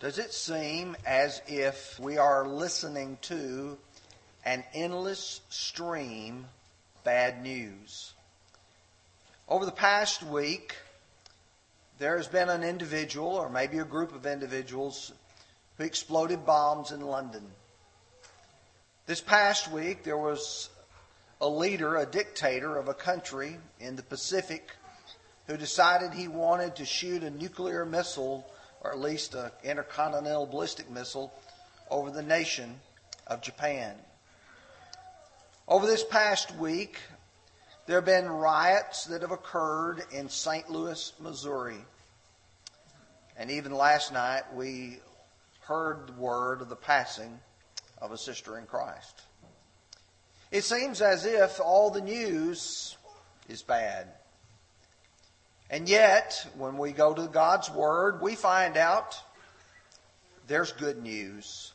Does it seem as if we are listening to an endless stream bad news? Over the past week, there has been an individual, or maybe a group of individuals, who exploded bombs in London. This past week, there was a leader, a dictator of a country in the Pacific, who decided he wanted to shoot a nuclear missile or at least an intercontinental ballistic missile over the nation of Japan. Over this past week, there have been riots that have occurred in St. Louis, Missouri. And even last night, we heard the word of the passing of a sister in Christ. It seems as if all the news is bad. And yet, when we go to God's Word, we find out there's good news.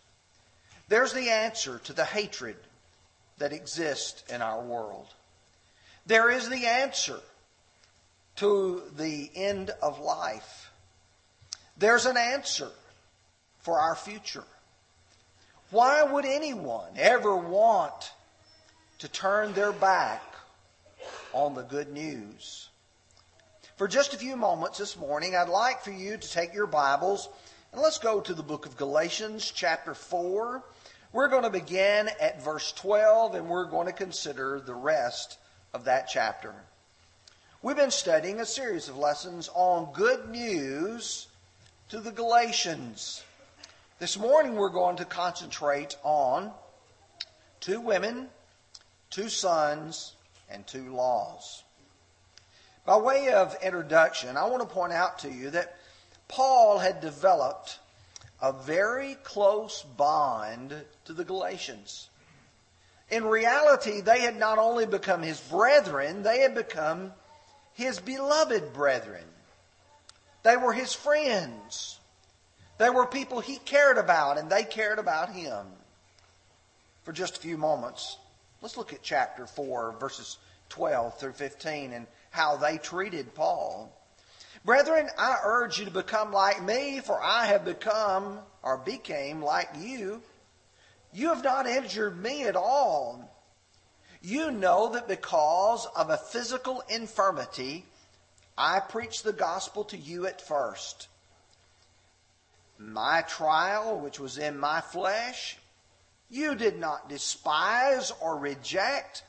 There's the answer to the hatred that exists in our world. There is the answer to the end of life. There's an answer for our future. Why would anyone ever want to turn their back on the good news? For just a few moments this morning, I'd like for you to take your Bibles and let's go to the book of Galatians, chapter 4. We're going to begin at verse 12 and we're going to consider the rest of that chapter. We've been studying a series of lessons on good news to the Galatians. This morning we're going to concentrate on two women, two sons, and two laws. By way of introduction, I want to point out to you that Paul had developed a very close bond to the Galatians. In reality, they had not only become his brethren, they had become his beloved brethren. They were his friends. They were people he cared about, and they cared about him. For just a few moments, let's look at chapter 4, verses 12 through 15, and how they treated Paul. Brethren, I urge you to become like me, for I have become or became like you. You have not injured me at all. You know that because of a physical infirmity, I preached the gospel to you at first. My trial, which was in my flesh, you did not despise or reject,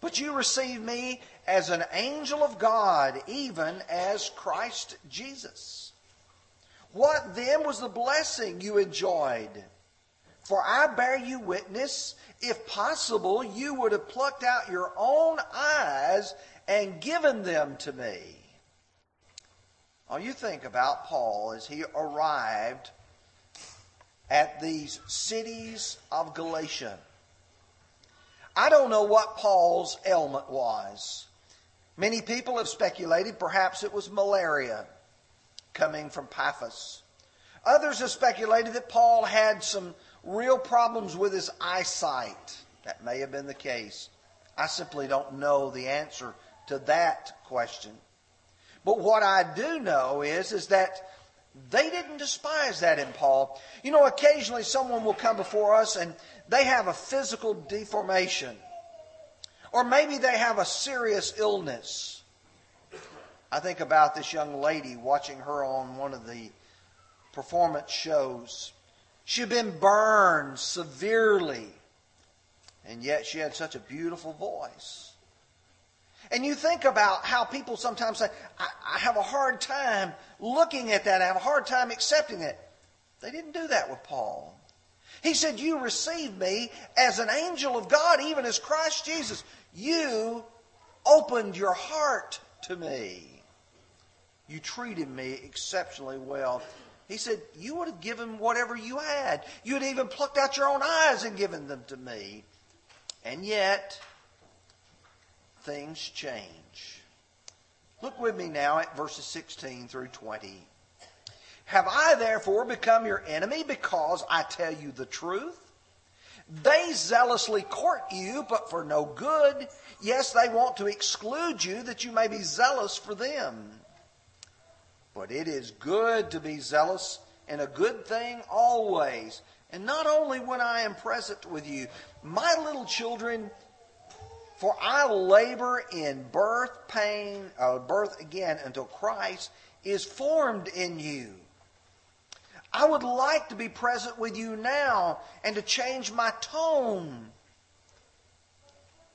but you received me as an angel of God, even as Christ Jesus. What then was the blessing you enjoyed? For I bear you witness, if possible, you would have plucked out your own eyes and given them to me. Now you think about Paul as he arrived at these cities of Galatia. I don't know what Paul's ailment was. Many people have speculated perhaps it was malaria coming from Paphos. Others have speculated that Paul had some real problems with his eyesight. That may have been the case. I simply don't know the answer to that question. But what I do know is, is that they didn't despise that in Paul. You know, occasionally someone will come before us and they have a physical deformation. Or maybe they have a serious illness. I think about this young lady watching her on one of the performance shows. She had been burned severely, and yet she had such a beautiful voice. And you think about how people sometimes say, I, I, have a hard time looking at that. I have a hard time accepting it. They didn't do that with Paul. He said, You received me as an angel of God, even as Christ Jesus. You opened your heart to me. You treated me exceptionally well. He said, You would have given whatever you had. You had even plucked out your own eyes and given them to me. And yet, things change. Look with me now at verses 16 through 20. Have I therefore become your enemy because I tell you the truth? They zealously court you, but for no good. Yes, they want to exclude you that you may be zealous for them. But it is good to be zealous and a good thing always. And not only when I am present with you, my little children, for I labor in birth pain, uh, birth again until Christ is formed in you. I would like to be present with you now and to change my tone,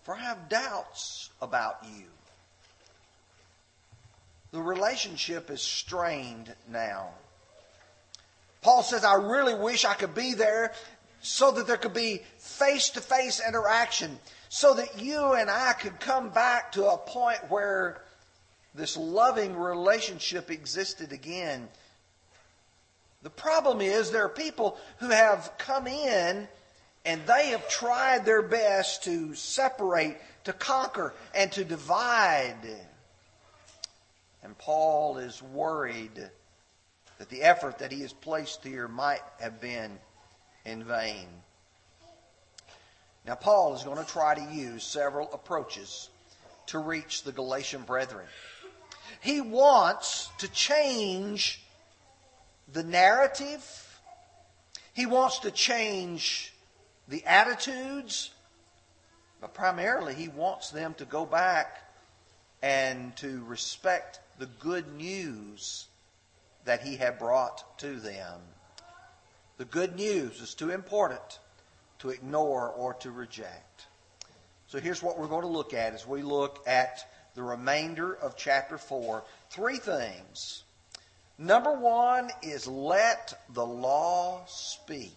for I have doubts about you. The relationship is strained now. Paul says, I really wish I could be there so that there could be face to face interaction, so that you and I could come back to a point where this loving relationship existed again. The problem is there are people who have come in and they have tried their best to separate, to conquer, and to divide. And Paul is worried that the effort that he has placed here might have been in vain. Now, Paul is going to try to use several approaches to reach the Galatian brethren. He wants to change the narrative, he wants to change the attitudes, but primarily he wants them to go back and to respect the good news that he had brought to them. The good news is too important to ignore or to reject. So here's what we're going to look at as we look at the remainder of chapter 4. Three things. Number one is let the law speak.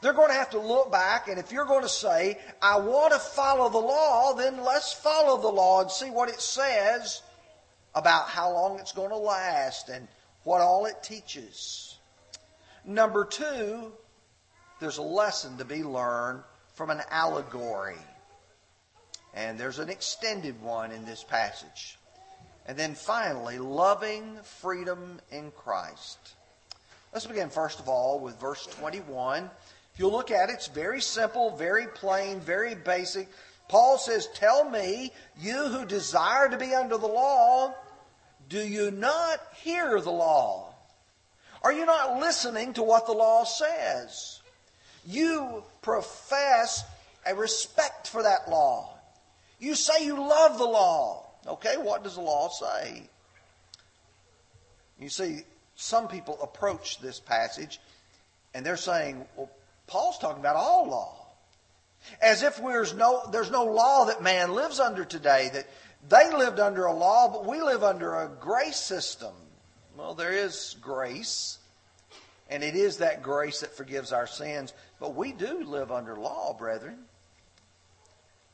They're going to have to look back, and if you're going to say, I want to follow the law, then let's follow the law and see what it says about how long it's going to last and what all it teaches. Number two, there's a lesson to be learned from an allegory. And there's an extended one in this passage. And then finally, loving freedom in Christ. Let's begin first of all with verse 21. If you look at it, it's very simple, very plain, very basic. Paul says, Tell me, you who desire to be under the law, do you not hear the law? Are you not listening to what the law says? You profess a respect for that law. You say you love the law. Okay, what does the law say? You see, some people approach this passage and they're saying, well, Paul's talking about all law. As if there's no, there's no law that man lives under today, that they lived under a law, but we live under a grace system. Well, there is grace, and it is that grace that forgives our sins, but we do live under law, brethren.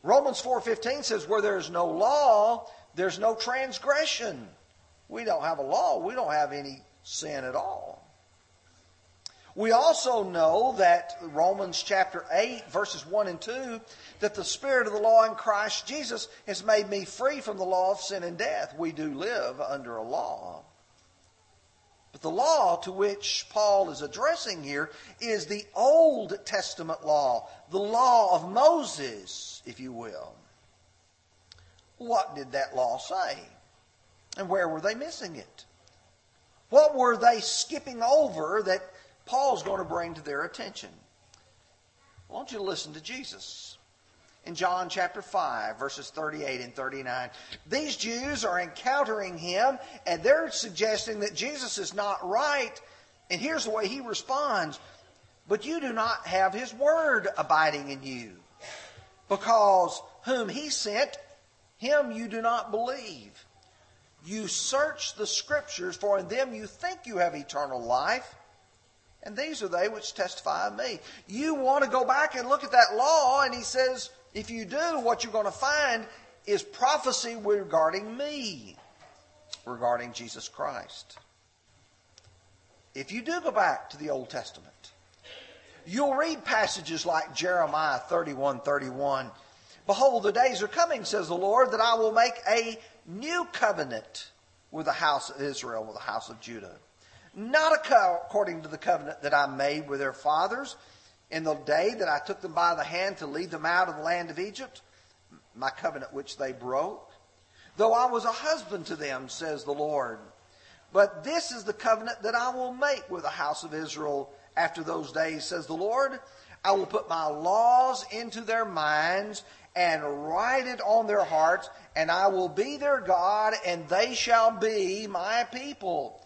Romans 4:15 says where there's no law, there's no transgression. We don't have a law, we don't have any sin at all. We also know that Romans chapter 8, verses 1 and 2, that the Spirit of the law in Christ Jesus has made me free from the law of sin and death. We do live under a law. But the law to which Paul is addressing here is the Old Testament law, the law of Moses, if you will. What did that law say? And where were they missing it? What were they skipping over that Paul's going to bring to their attention. I want you to listen to Jesus. In John chapter 5, verses 38 and 39, these Jews are encountering him and they're suggesting that Jesus is not right. And here's the way he responds But you do not have his word abiding in you, because whom he sent, him you do not believe. You search the scriptures, for in them you think you have eternal life and these are they which testify of me. You want to go back and look at that law, and he says, if you do, what you're going to find is prophecy regarding me, regarding Jesus Christ. If you do go back to the Old Testament, you'll read passages like Jeremiah 31 31. Behold, the days are coming, says the Lord, that I will make a new covenant with the house of Israel, with the house of Judah not according to the covenant that I made with their fathers in the day that I took them by the hand to lead them out of the land of Egypt, my covenant which they broke. Though I was a husband to them, says the Lord. But this is the covenant that I will make with the house of Israel after those days, says the Lord. I will put my laws into their minds and write it on their hearts, and I will be their God, and they shall be my people.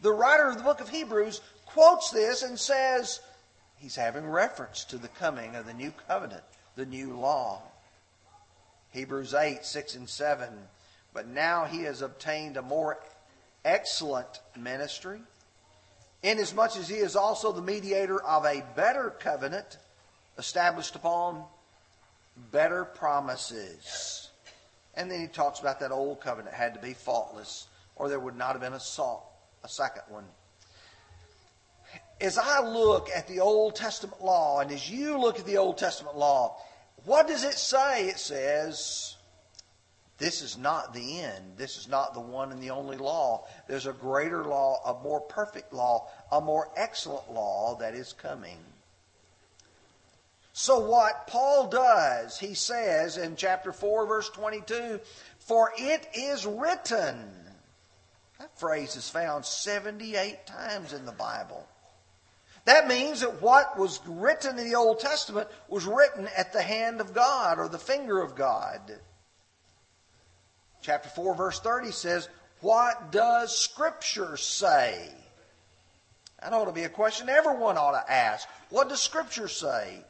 The writer of the book of Hebrews quotes this and says he's having reference to the coming of the new covenant, the new law. Hebrews 8, 6, and 7. But now he has obtained a more excellent ministry, inasmuch as he is also the mediator of a better covenant established upon better promises. And then he talks about that old covenant had to be faultless, or there would not have been a salt, a second one. As I look at the Old Testament law, and as you look at the Old Testament law, what does it say? It says, this is not the end. This is not the one and the only law. There's a greater law, a more perfect law, a more excellent law that is coming. So, what Paul does, he says in chapter 4, verse 22, For it is written. That phrase is found 78 times in the Bible. That means that what was written in the Old Testament was written at the hand of God or the finger of God. Chapter 4, verse 30 says, What does Scripture say? That ought to be a question everyone ought to ask. What does Scripture say?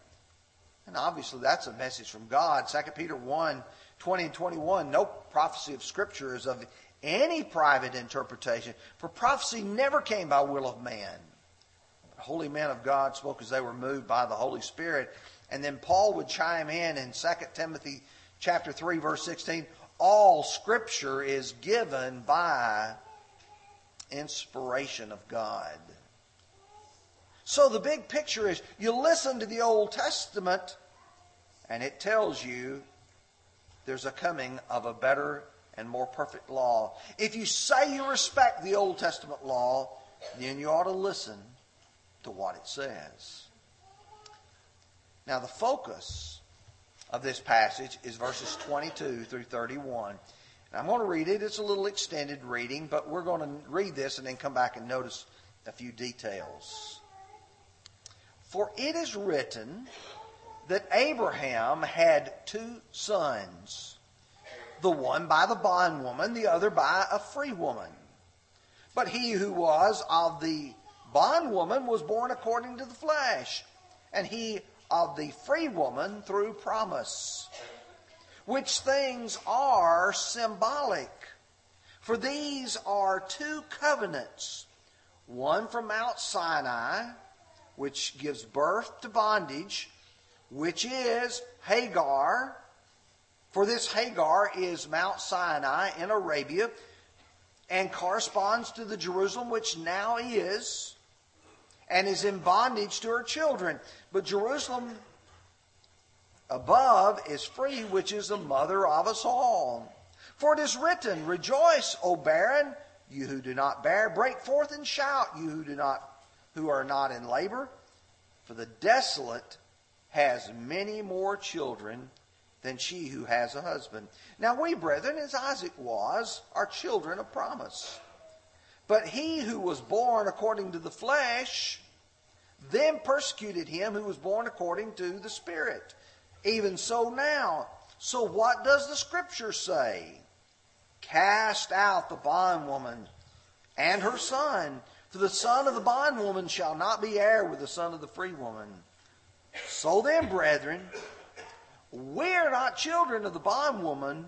And obviously, that's a message from God. 2 Peter 1 20 and 21. No prophecy of Scripture is of any private interpretation, for prophecy never came by will of man. Holy men of God spoke as they were moved by the Holy Spirit. And then Paul would chime in in 2 Timothy chapter 3 verse 16, all scripture is given by inspiration of God. So the big picture is you listen to the Old Testament and it tells you there's a coming of a better and more perfect law. If you say you respect the Old Testament law, then you ought to listen to what it says. Now, the focus of this passage is verses 22 through 31. And I'm going to read it. It's a little extended reading, but we're going to read this and then come back and notice a few details. For it is written that Abraham had two sons, the one by the bondwoman, the other by a free woman. But he who was of the bondwoman was born according to the flesh, and he of the free woman through promise, which things are symbolic. For these are two covenants one from Mount Sinai, which gives birth to bondage, which is Hagar. For this Hagar is Mount Sinai in Arabia and corresponds to the Jerusalem which now is and is in bondage to her children. But Jerusalem above is free, which is the mother of us all. For it is written, Rejoice, O barren, you who do not bear, break forth and shout, you who do not who are not in labor, for the desolate has many more children than she who has a husband. Now we, brethren, as Isaac was, are children of promise. But he who was born according to the flesh then persecuted him who was born according to the Spirit. Even so now. So what does the Scripture say? Cast out the bondwoman and her son, for the son of the bondwoman shall not be heir with the son of the free woman. So then, brethren, we are not children of the bondwoman,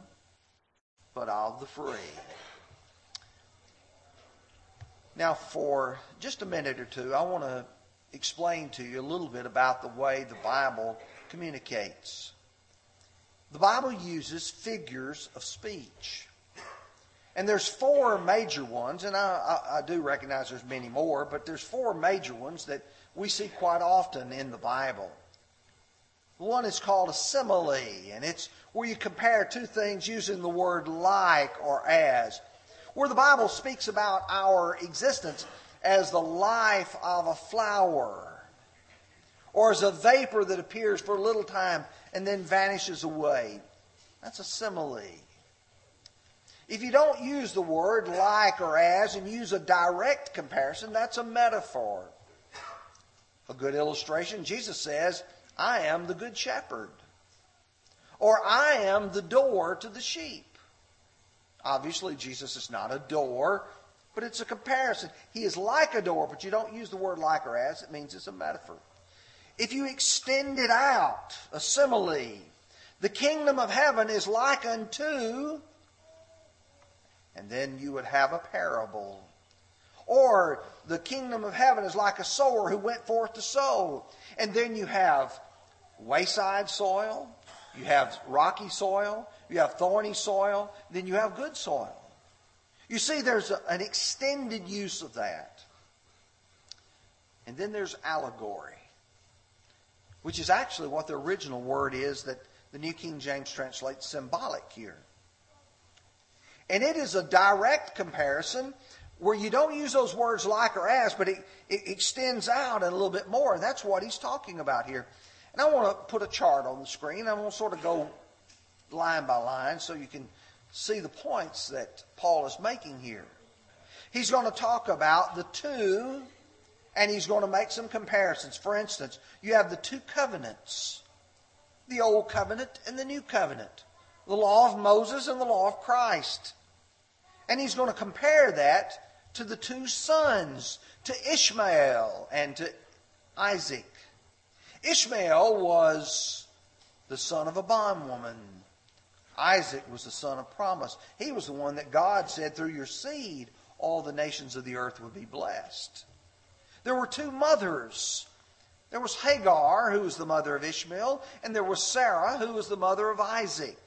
but of the free. Now, for just a minute or two, I want to explain to you a little bit about the way the Bible communicates. The Bible uses figures of speech. And there's four major ones, and I, I, I, do recognize there's many more, but there's four major ones that we see quite often in the Bible. One is called a simile, and it's where you compare two things using the word like or as where the Bible speaks about our existence as the life of a flower or as a vapor that appears for a little time and then vanishes away. That's a simile. If you don't use the word like or as and use a direct comparison, that's a metaphor. A good illustration, Jesus says, I am the good shepherd. Or I am the door to the sheep. Obviously, Jesus is not a door, but it's a comparison. He is like a door, but you don't use the word like or as. It means it's a metaphor. If you extend it out, a simile, the kingdom of heaven is like unto, and then you would have a parable. Or the kingdom of heaven is like a sower who went forth to sow. And then you have wayside soil, you have rocky soil, you have thorny soil, then you have good soil. You see, there's a, an extended use of that. And then there's allegory, which is actually what the original word is that the New King James translates symbolic here. And it is a direct comparison where you don't use those words like or as, but it, it extends out a little bit more. And that's what he's talking about here. And I want to put a chart on the screen. I want to sort of go line by line so you can see the points that Paul is making here. He's going to talk about the two, and he's going to make some comparisons. For instance, you have the two covenants the Old Covenant and the New Covenant, the law of Moses and the law of Christ. And he's going to compare that to the two sons, to Ishmael and to Isaac. Ishmael was the son of a bondwoman. Isaac was the son of promise. He was the one that God said, through your seed, all the nations of the earth would be blessed. There were two mothers. There was Hagar, who was the mother of Ishmael, and there was Sarah, who was the mother of Isaac.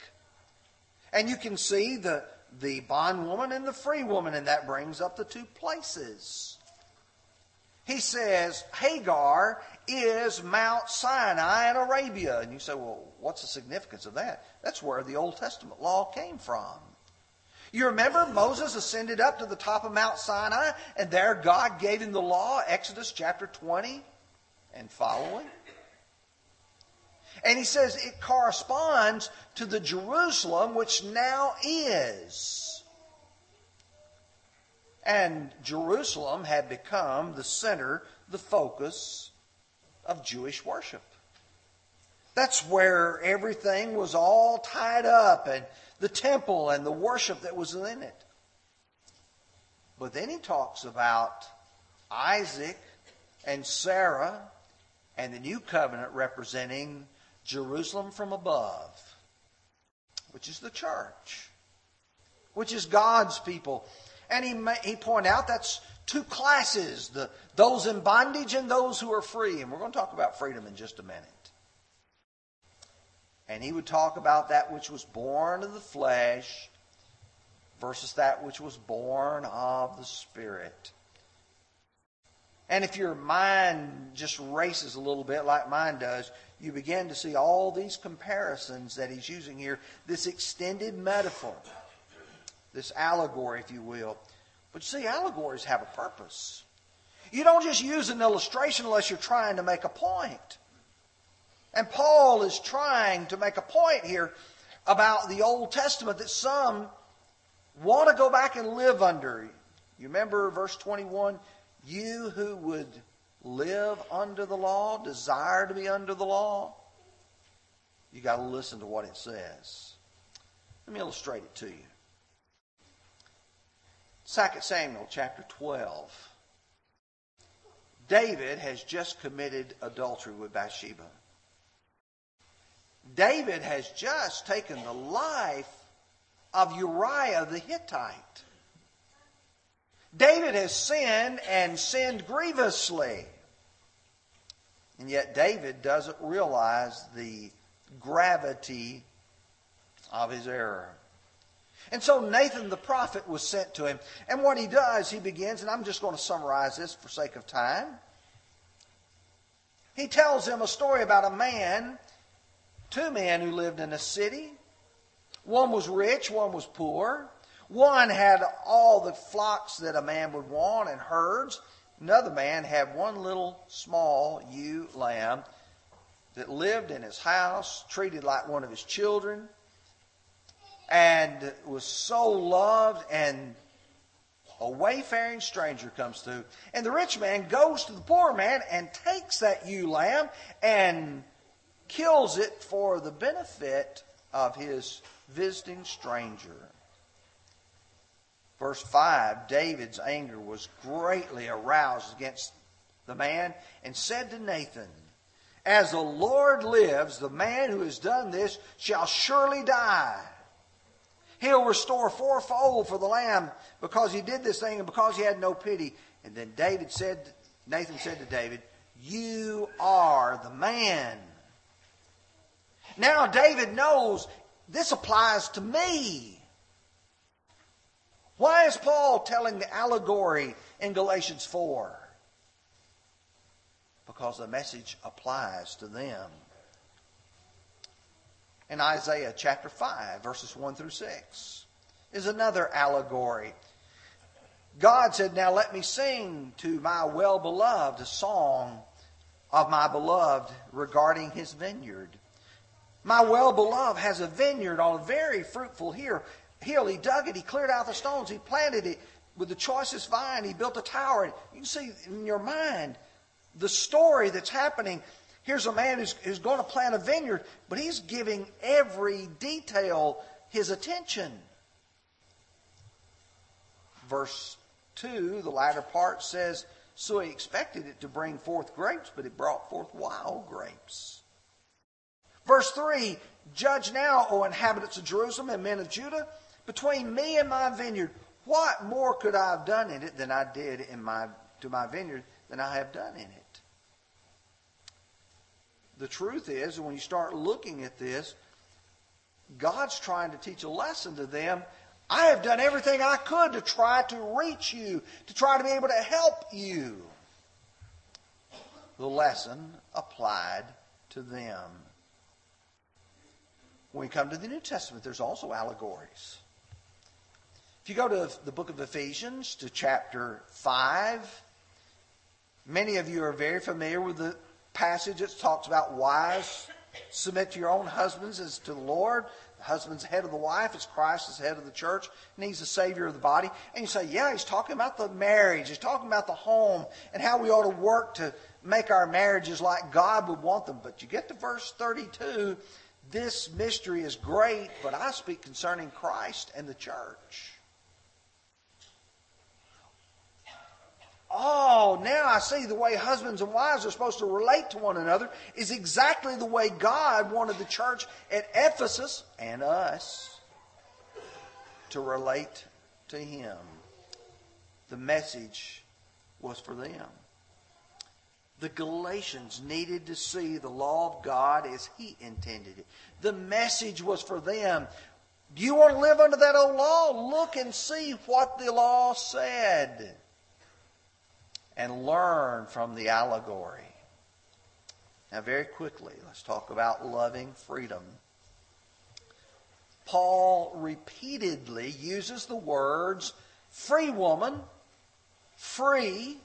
And you can see the, the bondwoman and the free woman, and that brings up the two places. He says Hagar is Mount Sinai in Arabia. And you say, well, what's the significance of that? That's where the Old Testament law came from. You remember Moses ascended up to the top of Mount Sinai, and there God gave him the law, Exodus chapter 20 and following. And he says it corresponds to the Jerusalem which now is. And Jerusalem had become the center, the focus of Jewish worship. That's where everything was all tied up and the temple and the worship that was in it. But then he talks about Isaac and Sarah and the new covenant representing Jerusalem from above, which is the church, which is God's people. And he, he pointed out that's two classes the, those in bondage and those who are free. And we're going to talk about freedom in just a minute. And he would talk about that which was born of the flesh versus that which was born of the Spirit. And if your mind just races a little bit like mine does, you begin to see all these comparisons that he's using here, this extended metaphor, this allegory, if you will. But you see, allegories have a purpose. You don't just use an illustration unless you're trying to make a point. And Paul is trying to make a point here about the Old Testament that some want to go back and live under. You remember verse 21? You who would live under the law, desire to be under the law, you got to listen to what it says. Let me illustrate it to you. 2 Samuel chapter 12. David has just committed adultery with Bathsheba. David has just taken the life of Uriah the Hittite. David has sinned and sinned grievously. And yet David doesn't realize the gravity of his error. And so Nathan the prophet was sent to him. And what he does, he begins, and I'm just going to summarize this for sake of time. He tells him a story about a man, two men who lived in a city. One was rich, one was poor. One had all the flocks that a man would want and herds. Another man had one little small ewe lamb that lived in his house, treated like one of his children. and was so loved and a wayfaring stranger comes through and the rich man goes to the poor man and takes that ewe lamb and kills it for the benefit of his visiting stranger verse 5 david's anger was greatly aroused against the man and said to nathan as the lord lives the man who has done this shall surely die He'll restore fourfold for the lamb because he did this thing and because he had no pity. And then David said, Nathan said to David, You are the man. Now David knows this applies to me. Why is Paul telling the allegory in Galatians 4? Because the message applies to them in Isaiah chapter 5, verses 1 through 6, is another allegory. God said, Now let me sing to my well beloved a song of my beloved regarding his vineyard. My well beloved has a vineyard on a very fruitful hill. He dug it, he cleared out the stones, he planted it with the choicest vine, he built a tower. You can see in your mind the story that's happening Here's a man who's, who's going to plant a vineyard, but he's giving every detail his attention. Verse 2, the latter part says, So he expected it to bring forth grapes, but it brought forth wild grapes. Verse 3, Judge now, O inhabitants of Jerusalem and men of Judah, between me and my vineyard, what more could I have done in it than I did in my, to my vineyard than I have done in it? the truth is, when you start looking at this, God's trying to teach a lesson to them. I have done everything I could to try to reach you, to try to be able to help you. The lesson applied to them. When we come to the New Testament, there's also allegories. If you go to the book of Ephesians, to chapter 5, many of you are very familiar with the passage that talks about wives submit to your own husbands as to the Lord. The husband's head of the wife, as Christ is head of the church, and he's the Savior of the body. And you say, yeah, he's talking about the marriage. He's talking about the home and how we ought to work to make our marriages like God would want them. But you get to verse 32, this mystery is great, but I speak concerning Christ and the church. Oh, now I see the way husbands and wives are supposed to relate to one another is exactly the way God wanted the church at Ephesus and us to relate to Him. The message was for them. The Galatians needed to see the law of God as He intended it. The message was for them. Do you want to live under that old law? Look and see what the law said and learn from the allegory. Now, very quickly, let's talk about loving freedom. Paul repeatedly uses the words free woman, free,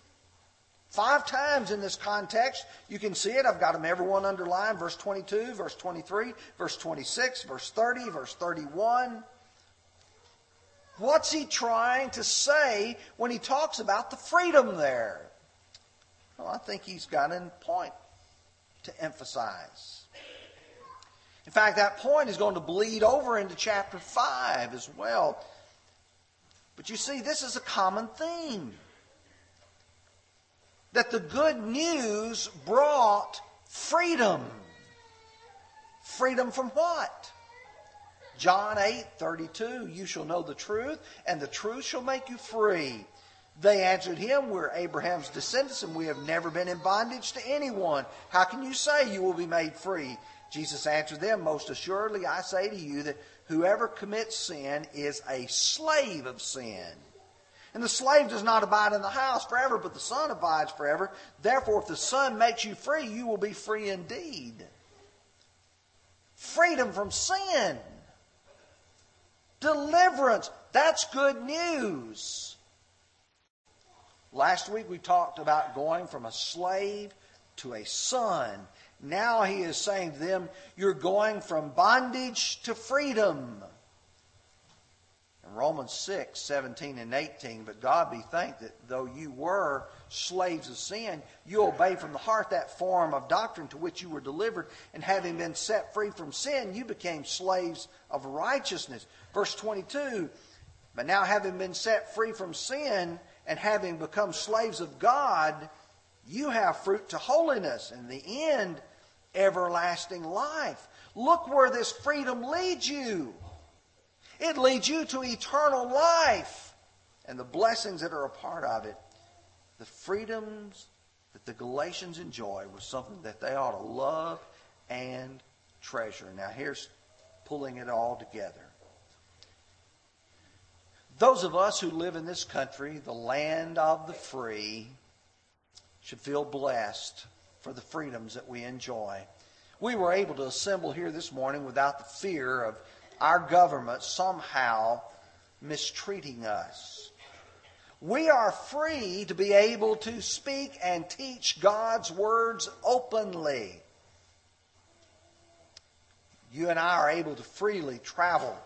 five times in this context. You can see it. I've got them everyone underlined. Verse 22, verse 23, verse 26, verse 30, verse 31. What's he trying to say when he talks about the freedom there? Well, I think he's got a point to emphasize. In fact, that point is going to bleed over into chapter 5 as well. But you see, this is a common theme. That the good news brought freedom. Freedom from what? John 8, 32, you shall know the truth, and the truth shall make you free. They answered him, We're Abraham's descendants, and we have never been in bondage to anyone. How can you say you will be made free? Jesus answered them, Most assuredly, I say to you that whoever commits sin is a slave of sin. And the slave does not abide in the house forever, but the Son abides forever. Therefore, if the Son makes you free, you will be free indeed. Freedom from sin. Deliverance. That's good news. Last week we talked about going from a slave to a son. Now he is saying to them, You're going from bondage to freedom. Romans 6, 17 and 18, but God be thanked that though you were slaves of sin, you obeyed from the heart that form of doctrine to which you were delivered, and having been set free from sin, you became slaves of righteousness. Verse 22, but now having been set free from sin and having become slaves of God, you have fruit to holiness, and the end, everlasting life. Look where this freedom leads you. It leads you to eternal life and the blessings that are a part of it. The freedoms that the Galatians enjoy was something that they ought to love and treasure. Now, here's pulling it all together. Those of us who live in this country, the land of the free, should feel blessed for the freedoms that we enjoy. We were able to assemble here this morning without the fear of our government somehow mistreating us. We are free to be able to speak and teach God's words openly. You and I are able to freely travel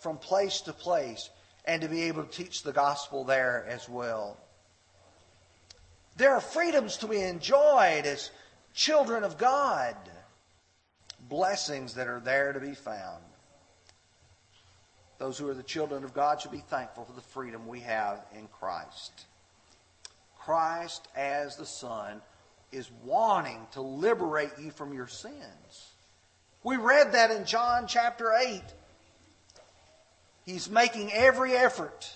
from place to place and to be able to teach the gospel there as well. There are freedoms to be enjoyed as children of God, blessings that are there to be found. Those who are the children of God should be thankful for the freedom we have in Christ. Christ, as the Son, is wanting to liberate you from your sins. We read that in John chapter 8. He's making every effort.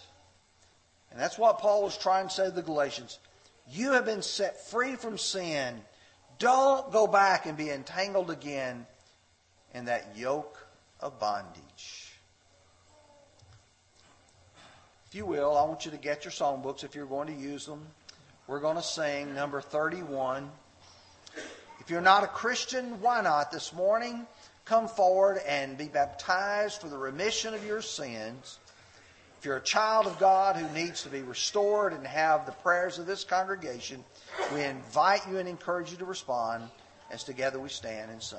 And that's what Paul was trying to say to the Galatians. You have been set free from sin. Don't go back and be entangled again in that yoke of bondage. If you will, I want you to get your songbooks if you're going to use them. We're going to sing number 31. If you're not a Christian, why not this morning? Come forward and be baptized for the remission of your sins. If you're a child of God who needs to be restored and have the prayers of this congregation, we invite you and encourage you to respond as together we stand and sing.